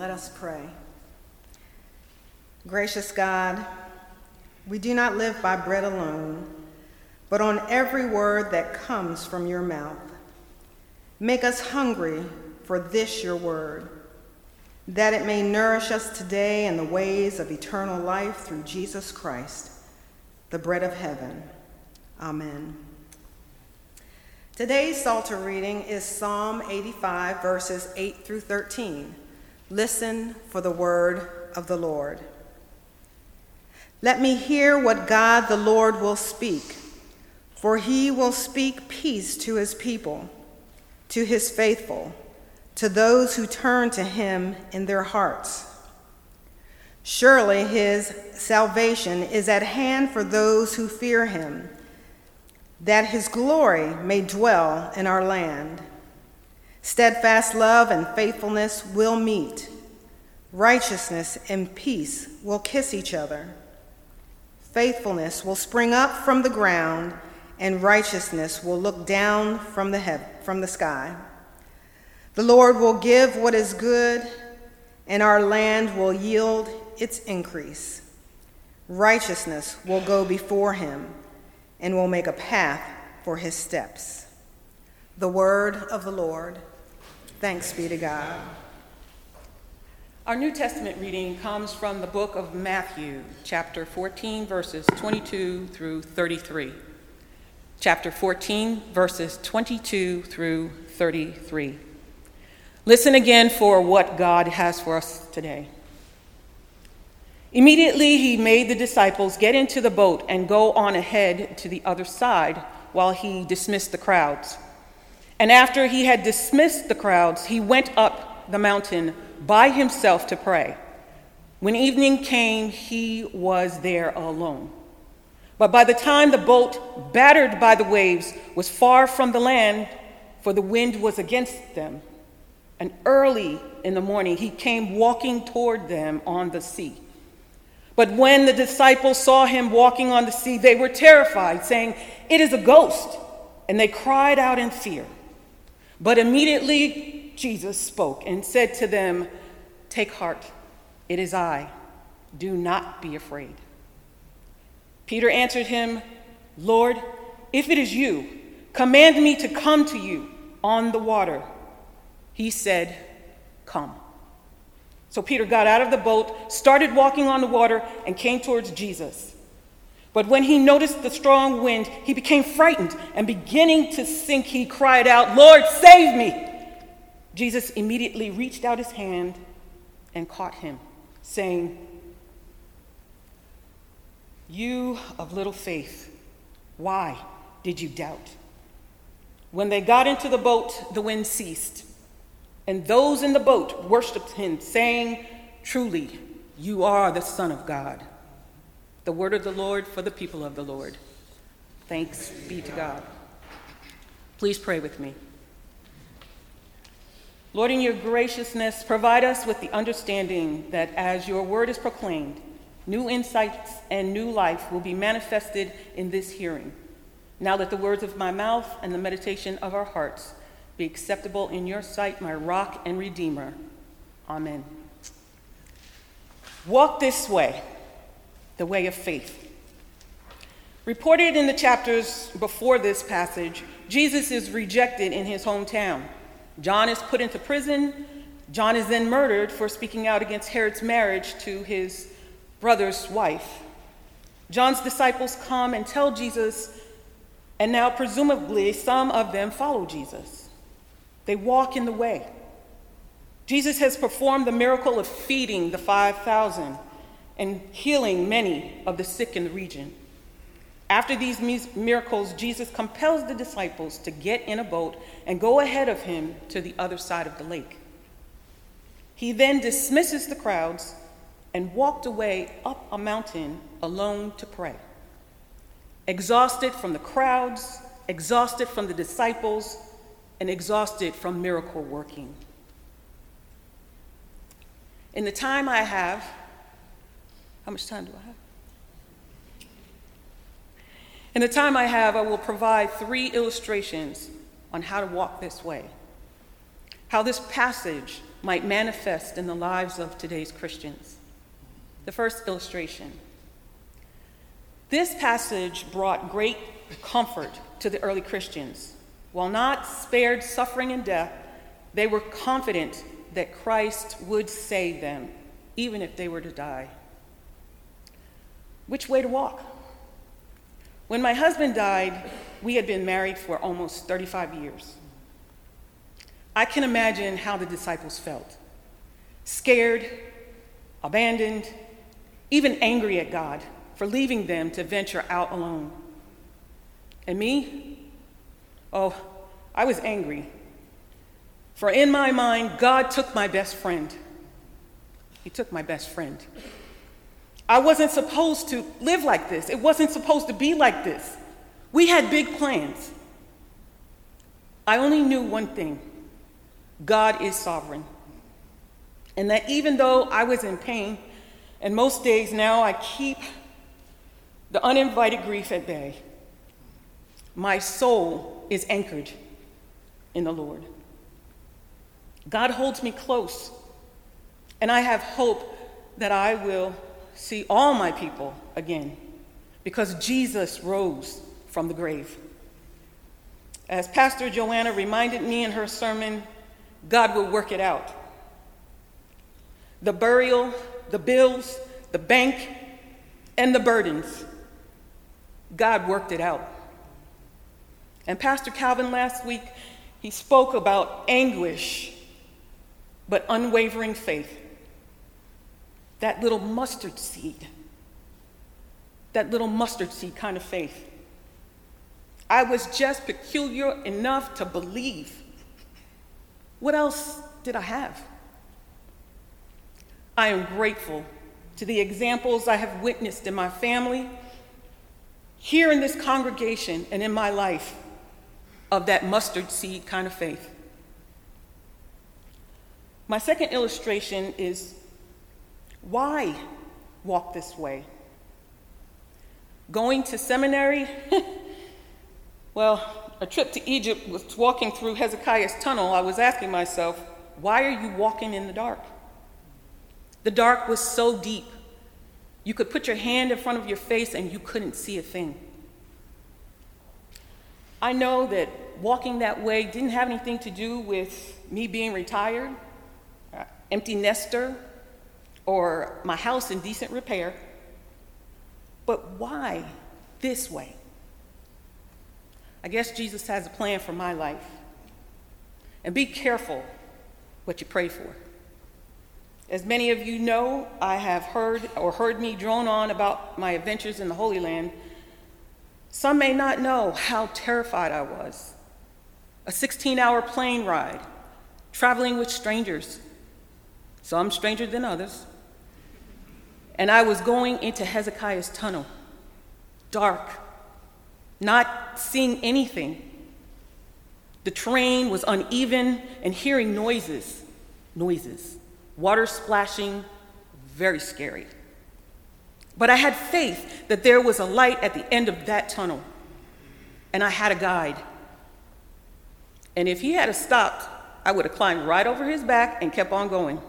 Let us pray. Gracious God, we do not live by bread alone, but on every word that comes from your mouth. Make us hungry for this your word, that it may nourish us today in the ways of eternal life through Jesus Christ, the bread of heaven. Amen. Today's Psalter reading is Psalm 85, verses 8 through 13. Listen for the word of the Lord. Let me hear what God the Lord will speak, for he will speak peace to his people, to his faithful, to those who turn to him in their hearts. Surely his salvation is at hand for those who fear him, that his glory may dwell in our land. Steadfast love and faithfulness will meet. Righteousness and peace will kiss each other. Faithfulness will spring up from the ground, and righteousness will look down from the, from the sky. The Lord will give what is good, and our land will yield its increase. Righteousness will go before him and will make a path for his steps. The word of the Lord. Thanks be to God. Our New Testament reading comes from the book of Matthew, chapter 14, verses 22 through 33. Chapter 14, verses 22 through 33. Listen again for what God has for us today. Immediately, he made the disciples get into the boat and go on ahead to the other side while he dismissed the crowds. And after he had dismissed the crowds, he went up the mountain by himself to pray. When evening came, he was there alone. But by the time the boat, battered by the waves, was far from the land, for the wind was against them, and early in the morning he came walking toward them on the sea. But when the disciples saw him walking on the sea, they were terrified, saying, It is a ghost. And they cried out in fear. But immediately Jesus spoke and said to them, Take heart, it is I. Do not be afraid. Peter answered him, Lord, if it is you, command me to come to you on the water. He said, Come. So Peter got out of the boat, started walking on the water, and came towards Jesus. But when he noticed the strong wind, he became frightened, and beginning to sink, he cried out, Lord, save me! Jesus immediately reached out his hand and caught him, saying, You of little faith, why did you doubt? When they got into the boat, the wind ceased, and those in the boat worshiped him, saying, Truly, you are the Son of God. The word of the Lord for the people of the Lord. Thanks be to God. Please pray with me. Lord, in your graciousness, provide us with the understanding that as your word is proclaimed, new insights and new life will be manifested in this hearing. Now let the words of my mouth and the meditation of our hearts be acceptable in your sight, my rock and redeemer. Amen. Walk this way, the way of faith. Reported in the chapters before this passage, Jesus is rejected in his hometown. John is put into prison. John is then murdered for speaking out against Herod's marriage to his brother's wife. John's disciples come and tell Jesus, and now presumably some of them follow Jesus. They walk in the way. Jesus has performed the miracle of feeding the 5,000 and healing many of the sick in the region. After these miracles, Jesus compels the disciples to get in a boat and go ahead of him to the other side of the lake. He then dismisses the crowds and walked away up a mountain alone to pray. Exhausted from the crowds, exhausted from the disciples, and exhausted from miracle working. In the time I have, how much time do I have? In the time I have, I will provide three illustrations on how to walk this way. how this passage might manifest in the lives of today's Christians. The first illustration. This passage brought great comfort to the early Christians. While not spared suffering and death, they were confident that Christ would save them, even if they were to die. Which way to walk? When my husband died, we had been married for almost 35 years. I can imagine how the disciples felt scared, abandoned, even angry at God for leaving them to venture out alone. And me? Oh, I was angry. For in my mind, God took my best friend. He took my best friend. I wasn't supposed to live like this. It wasn't supposed to be like this. We had big plans. I only knew one thing God is sovereign. And that even though I was in pain, and most days now I keep the uninvited grief at bay, my soul is anchored in the Lord. God holds me close, and I have hope that I will see all my people again because Jesus rose from the grave. As Pastor Joanna reminded me in her sermon, God will work it out. The burial, the bills, the bank, and the burdens, God worked it out. And Pastor Calvin last week, he spoke about anguish, but unwavering faith. That little mustard seed, that little mustard seed kind of faith. I was just peculiar enough to believe. What else did I have? I am grateful to the examples I have witnessed in my family, here in this congregation, and in my life of that mustard seed kind of faith. My second illustration is why walk this way? Going to seminary? well, a trip to Egypt was walking through Hezekiah's tunnel. I was asking myself, why are you walking in the dark? The dark was so deep, you could put your hand in front of your face and you couldn't see a thing. I know that walking that way didn't have anything to do with me being retired, uh, empty nester, or my house in decent repair. But why this way? I guess Jesus has a plan for my life. And be careful what you pray for. As many of you know, I have heard or heard me drone on about my adventures in the Holy Land. Some may not know how terrified I was. A 16 hour plane ride, traveling with strangers, some stranger than others. And I was going into Hezekiah's tunnel, dark, not seeing anything. The terrain was uneven and hearing noises, noises water splashing, very scary. But I had faith that there was a light at the end of that tunnel, and I had a guide. And if he had stopped, I would have climbed right over his back and kept on going.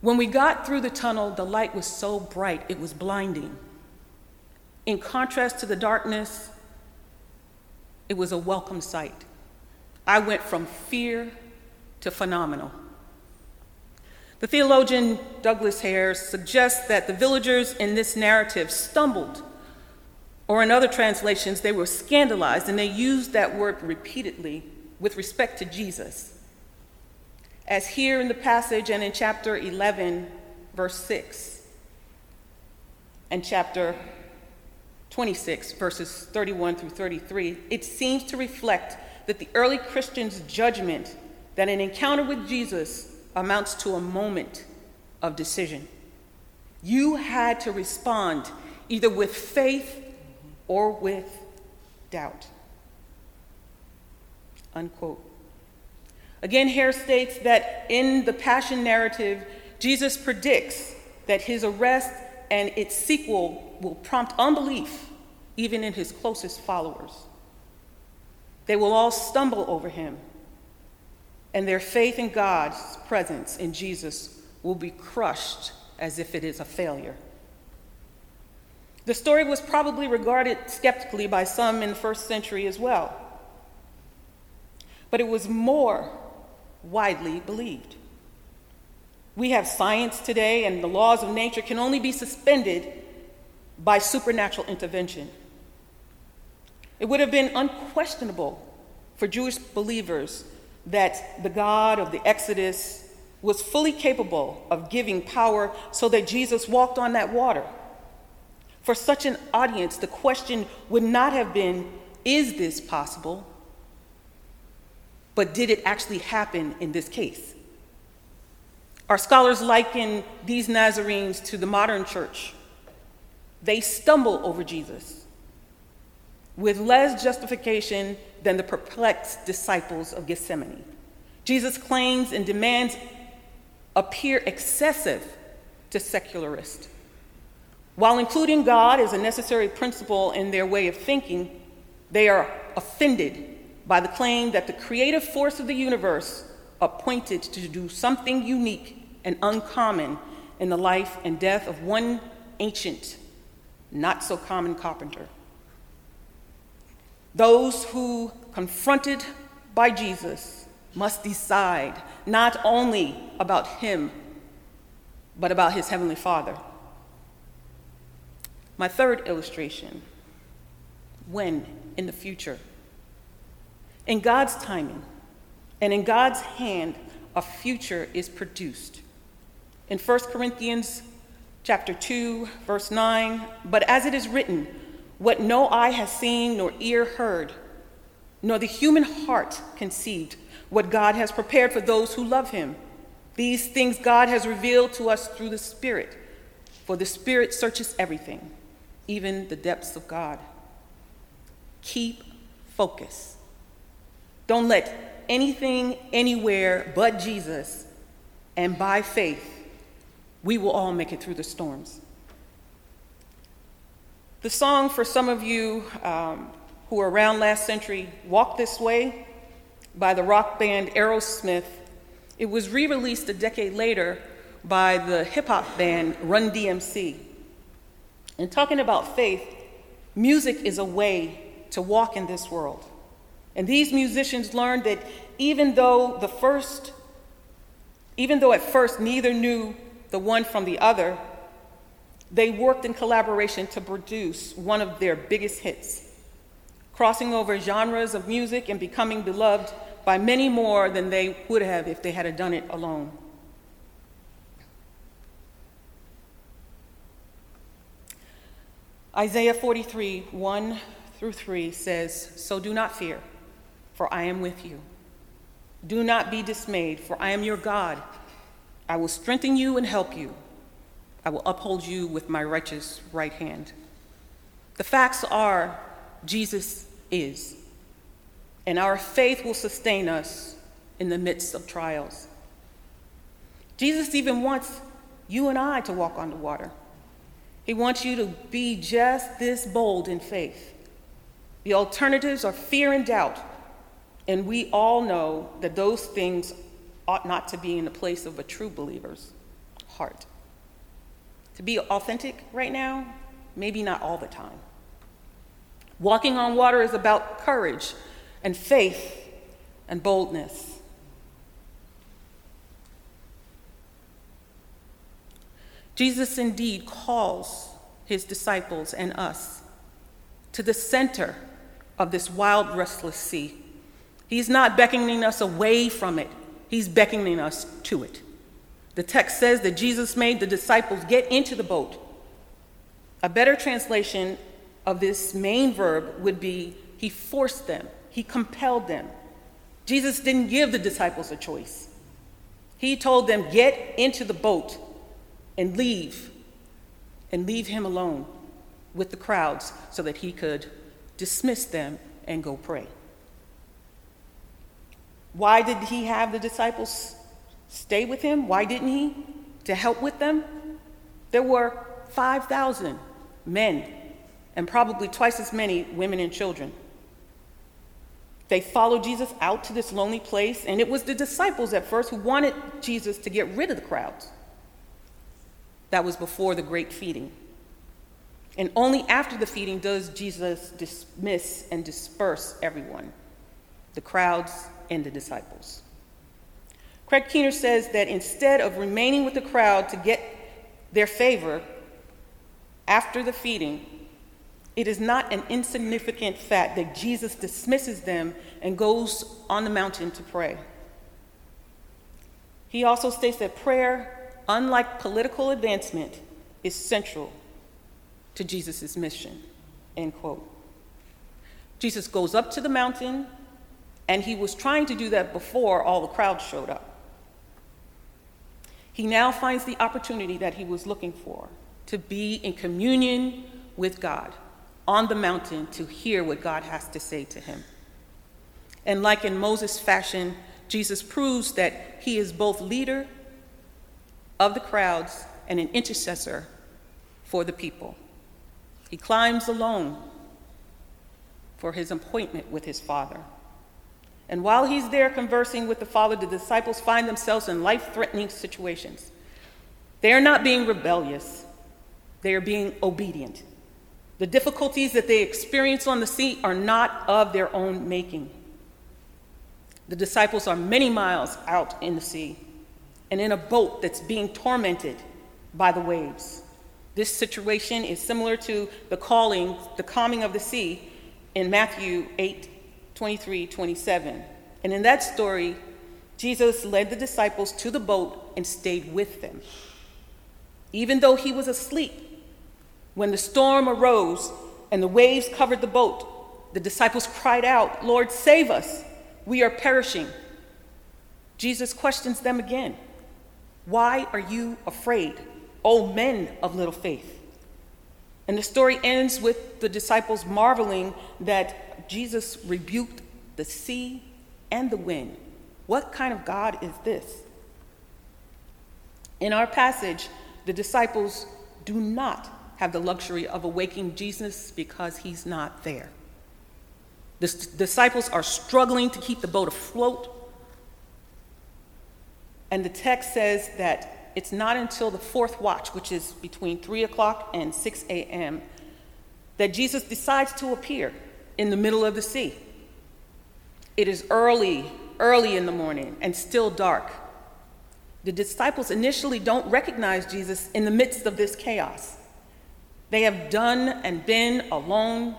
When we got through the tunnel, the light was so bright, it was blinding. In contrast to the darkness, it was a welcome sight. I went from fear to phenomenal. The theologian Douglas Hare suggests that the villagers in this narrative stumbled, or in other translations, they were scandalized, and they used that word repeatedly with respect to Jesus. As here in the passage and in chapter 11, verse 6, and chapter 26, verses 31 through 33, it seems to reflect that the early Christians' judgment that an encounter with Jesus amounts to a moment of decision. You had to respond either with faith or with doubt. Unquote. Again, Hare states that in the Passion narrative, Jesus predicts that his arrest and its sequel will prompt unbelief even in his closest followers. They will all stumble over him and their faith in God's presence in Jesus will be crushed as if it is a failure. The story was probably regarded skeptically by some in the first century as well, but it was more widely believed. We have science today, and the laws of nature can only be suspended by supernatural intervention. It would have been unquestionable for Jewish believers that the God of the Exodus was fully capable of giving power so that Jesus walked on that water. For such an audience, the question would not have been, is this possible? But did it actually happen in this case? Our scholars liken these Nazarenes to the modern church. They stumble over Jesus with less justification than the perplexed disciples of Gethsemane. Jesus' claims and demands appear excessive to secularists. While including God is a necessary principle in their way of thinking, they are offended by the claim that the creative force of the universe appointed to do something unique and uncommon in the life and death of one ancient, not so common carpenter. Those who, confronted by Jesus, must decide not only about him, but about his heavenly Father. My third illustration when in the future. In God's timing and in God's hand, a future is produced. In 1 Corinthians chapter 2, verse 9, but as it is written, what no eye has seen, nor ear heard, nor the human heart conceived, what God has prepared for those who love him. These things God has revealed to us through the Spirit, for the Spirit searches everything, even the depths of God. Keep focus. Don't let anything anywhere but Jesus, and by faith, we will all make it through the storms. The song for some of you um, who were around last century, Walk This Way, by the rock band Aerosmith, it was re released a decade later by the hip hop band Run DMC. And talking about faith, music is a way to walk in this world. And these musicians learned that even though the first, even though at first neither knew the one from the other, they worked in collaboration to produce one of their biggest hits, crossing over genres of music and becoming beloved by many more than they would have if they had done it alone. Isaiah 43, 1 through 3 says, So do not fear, for I am with you. Do not be dismayed, for I am your God. I will strengthen you and help you. I will uphold you with my righteous right hand. The facts are Jesus is, and our faith will sustain us in the midst of trials. Jesus even wants you and I to walk on the water. He wants you to be just this bold in faith. The alternatives are fear and doubt, and we all know that those things ought not to be in the place of a true believer's heart. To be authentic right now, maybe not all the time. Walking on water is about courage and faith and boldness. Jesus indeed calls his disciples and us to the center of this wild, restless sea. He's not beckoning us away from it, he's beckoning us to it. The text says that Jesus made the disciples get into the boat. A better translation of this main verb would be he forced them, he compelled them. Jesus didn't give the disciples a choice. He told them, Get into the boat and leave, and leave him alone with the crowds so that he could dismiss them and go pray. Why did he have the disciples stay with him. Why didn't he? To help with them? There were 5,000 men and probably twice as many women and children. They followed Jesus out to this lonely place, and it was the disciples at first who wanted Jesus to get rid of the crowds. That was before the great feeding. And only after the feeding does Jesus dismiss and disperse everyone the crowds and the disciples. Craig Keener says that instead of remaining with the crowd to get their favor after the feeding, it is not an insignificant fact that Jesus dismisses them and goes on the mountain to pray. He also states that prayer, unlike political advancement, is central to Jesus' mission. End quote. Jesus goes up to the mountain, and he was trying to do that before all the crowds showed up. He now finds the opportunity that he was looking for to be in communion with God on the mountain to hear what God has to say to him. And like in Moses' fashion, Jesus proves that he is both leader of the crowds and an intercessor for the people. He climbs alone for his appointment with his Father. And while he's there conversing with the Father, the disciples find themselves in life threatening situations. They are not being rebellious, they are being obedient. The difficulties that they experience on the sea are not of their own making. The disciples are many miles out in the sea and in a boat that's being tormented by the waves. This situation is similar to the calling, the calming of the sea in Matthew 8 23, 27. And in that story, Jesus led the disciples to the boat and stayed with them. Even though he was asleep, when the storm arose and the waves covered the boat, the disciples cried out, Lord, save us! We are perishing. Jesus questions them again Why are you afraid, O men of little faith? And the story ends with the disciples marveling that Jesus rebuked the sea and the wind. What kind of God is this? In our passage, the disciples do not have the luxury of awaking Jesus because he's not there. The disciples are struggling to keep the boat afloat. And the text says that it's not until the fourth watch, which is between 3 o'clock and 6 a.m., that Jesus decides to appear in the middle of the sea. It is early, early in the morning, and still dark. The disciples initially don't recognize Jesus in the midst of this chaos. They have done and been alone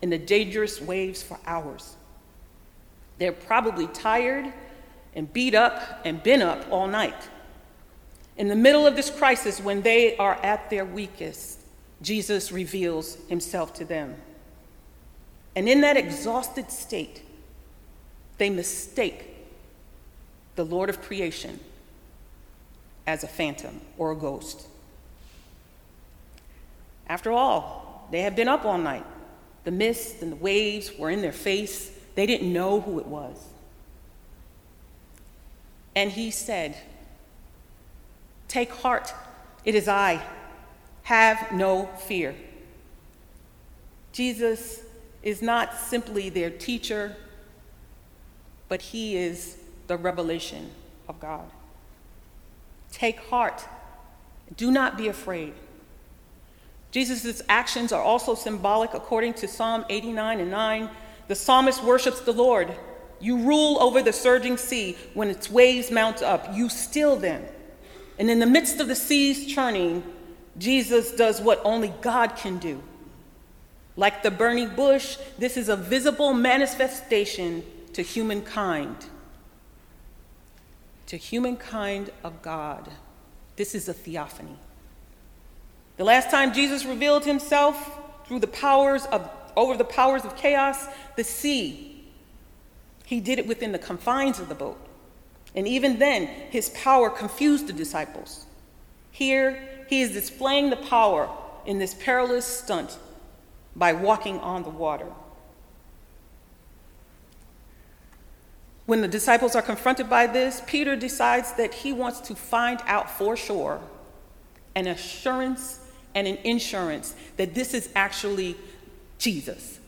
in the dangerous waves for hours. They're probably tired and beat up and been up all night. In the middle of this crisis, when they are at their weakest, Jesus reveals himself to them. And in that exhausted state, they mistake the Lord of creation as a phantom or a ghost. After all, they had been up all night. The mist and the waves were in their face. They didn't know who it was. And he said, Take heart, it is I. Have no fear. Jesus is not simply their teacher, but he is the revelation of God. Take heart. Do not be afraid. Jesus' actions are also symbolic according to Psalm 89 and 9. The psalmist worships the Lord. You rule over the surging sea. When its waves mount up, you still them. And in the midst of the seas churning, Jesus does what only God can do. Like the burning bush, this is a visible manifestation to humankind. To humankind of God. This is a theophany. The last time Jesus revealed himself through the powers of, over the powers of chaos, the sea, he did it within the confines of the boat. And even then, his power confused the disciples. Here, he is displaying the power in this perilous stunt by walking on the water. When the disciples are confronted by this, Peter decides that he wants to find out for sure an assurance and an insurance that this is actually Jesus.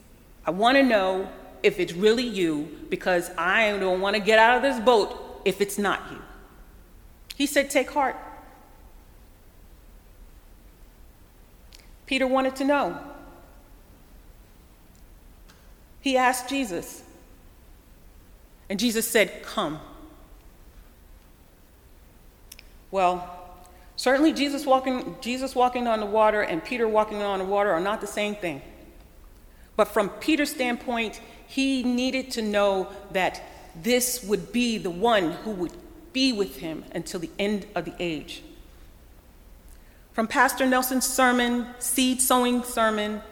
I want to know if it's really you because I don't want to get out of this boat if it's not you. He said, Take heart. Peter wanted to know. He asked Jesus, and Jesus said, Come. Well, certainly Jesus walking, Jesus walking on the water and Peter walking on the water are not the same thing. But from Peter's standpoint, he needed to know that this would be the one who would be with him until the end of the age. From Pastor Nelson's sermon, seed sowing sermon,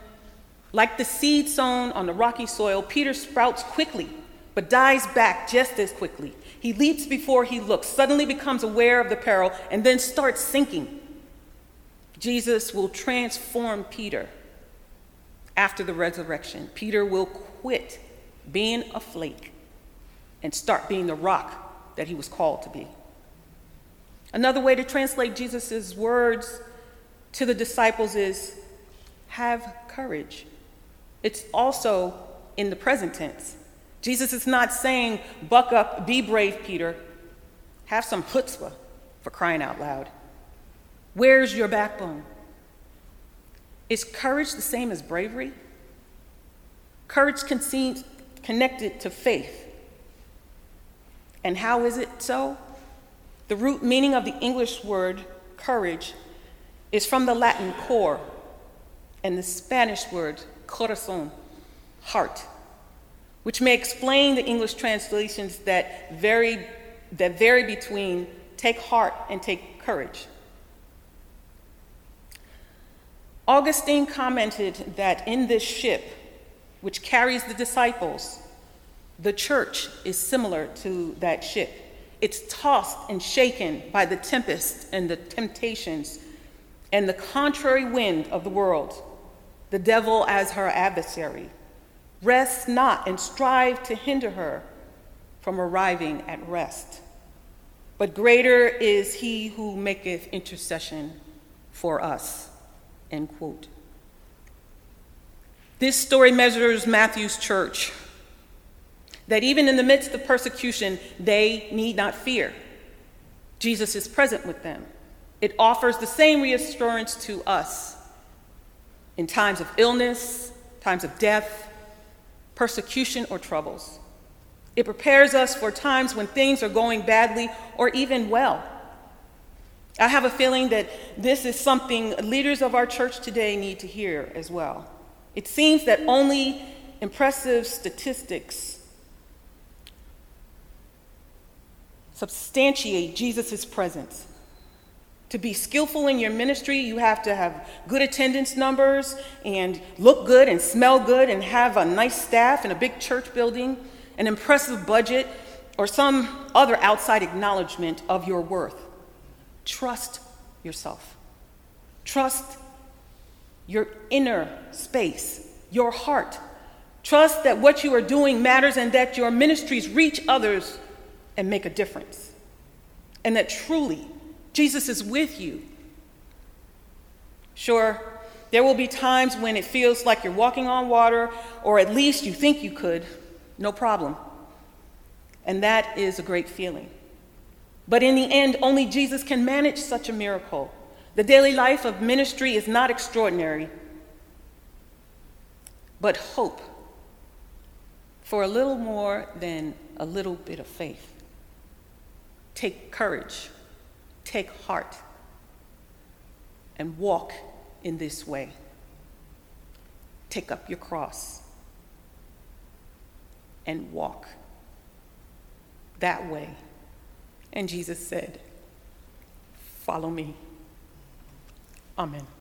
like the seed sown on the rocky soil, Peter sprouts quickly, but dies back just as quickly. He leaps before he looks, suddenly becomes aware of the peril, and then starts sinking. Jesus will transform Peter after the resurrection. Peter will quit being a flake and start being the rock that he was called to be. Another way to translate Jesus' words to the disciples is have courage. It's also in the present tense. Jesus is not saying, buck up, be brave, Peter. Have some chutzpah for crying out loud. Where's your backbone? Is courage the same as bravery? Courage conceived connected to faith. And how is it so? The root meaning of the English word courage is from the Latin cor and the Spanish word corazon, heart, which may explain the English translations that vary, that vary between take heart and take courage. Augustine commented that in this ship, which carries the disciples, the church is similar to that ship. It's tossed and shaken by the tempest and the temptations and the contrary wind of the world, the devil as her adversary. Rest not and strive to hinder her from arriving at rest. But greater is he who maketh intercession for us. End quote. This story measures Matthew's church that even in the midst of persecution, they need not fear. Jesus is present with them. It offers the same reassurance to us in times of illness, times of death, persecution, or troubles. It prepares us for times when things are going badly or even well. I have a feeling that this is something leaders of our church today need to hear as well. It seems that only impressive statistics substantiate Jesus' presence. To be skillful in your ministry, you have to have good attendance numbers and look good and smell good and have a nice staff and a big church building, an impressive budget, or some other outside acknowledgement of your worth. Trust yourself. Trust your inner space, your heart. Trust that what you are doing matters and that your ministries reach others and make a difference. And that truly Jesus is with you. Sure, there will be times when it feels like you're walking on water, or at least you think you could, no problem. And that is a great feeling. But in the end, only Jesus can manage such a miracle. The daily life of ministry is not extraordinary, but hope for a little more than a little bit of faith. Take courage, take heart, and walk in this way. Take up your cross and walk that way. And Jesus said, Follow me. Amen.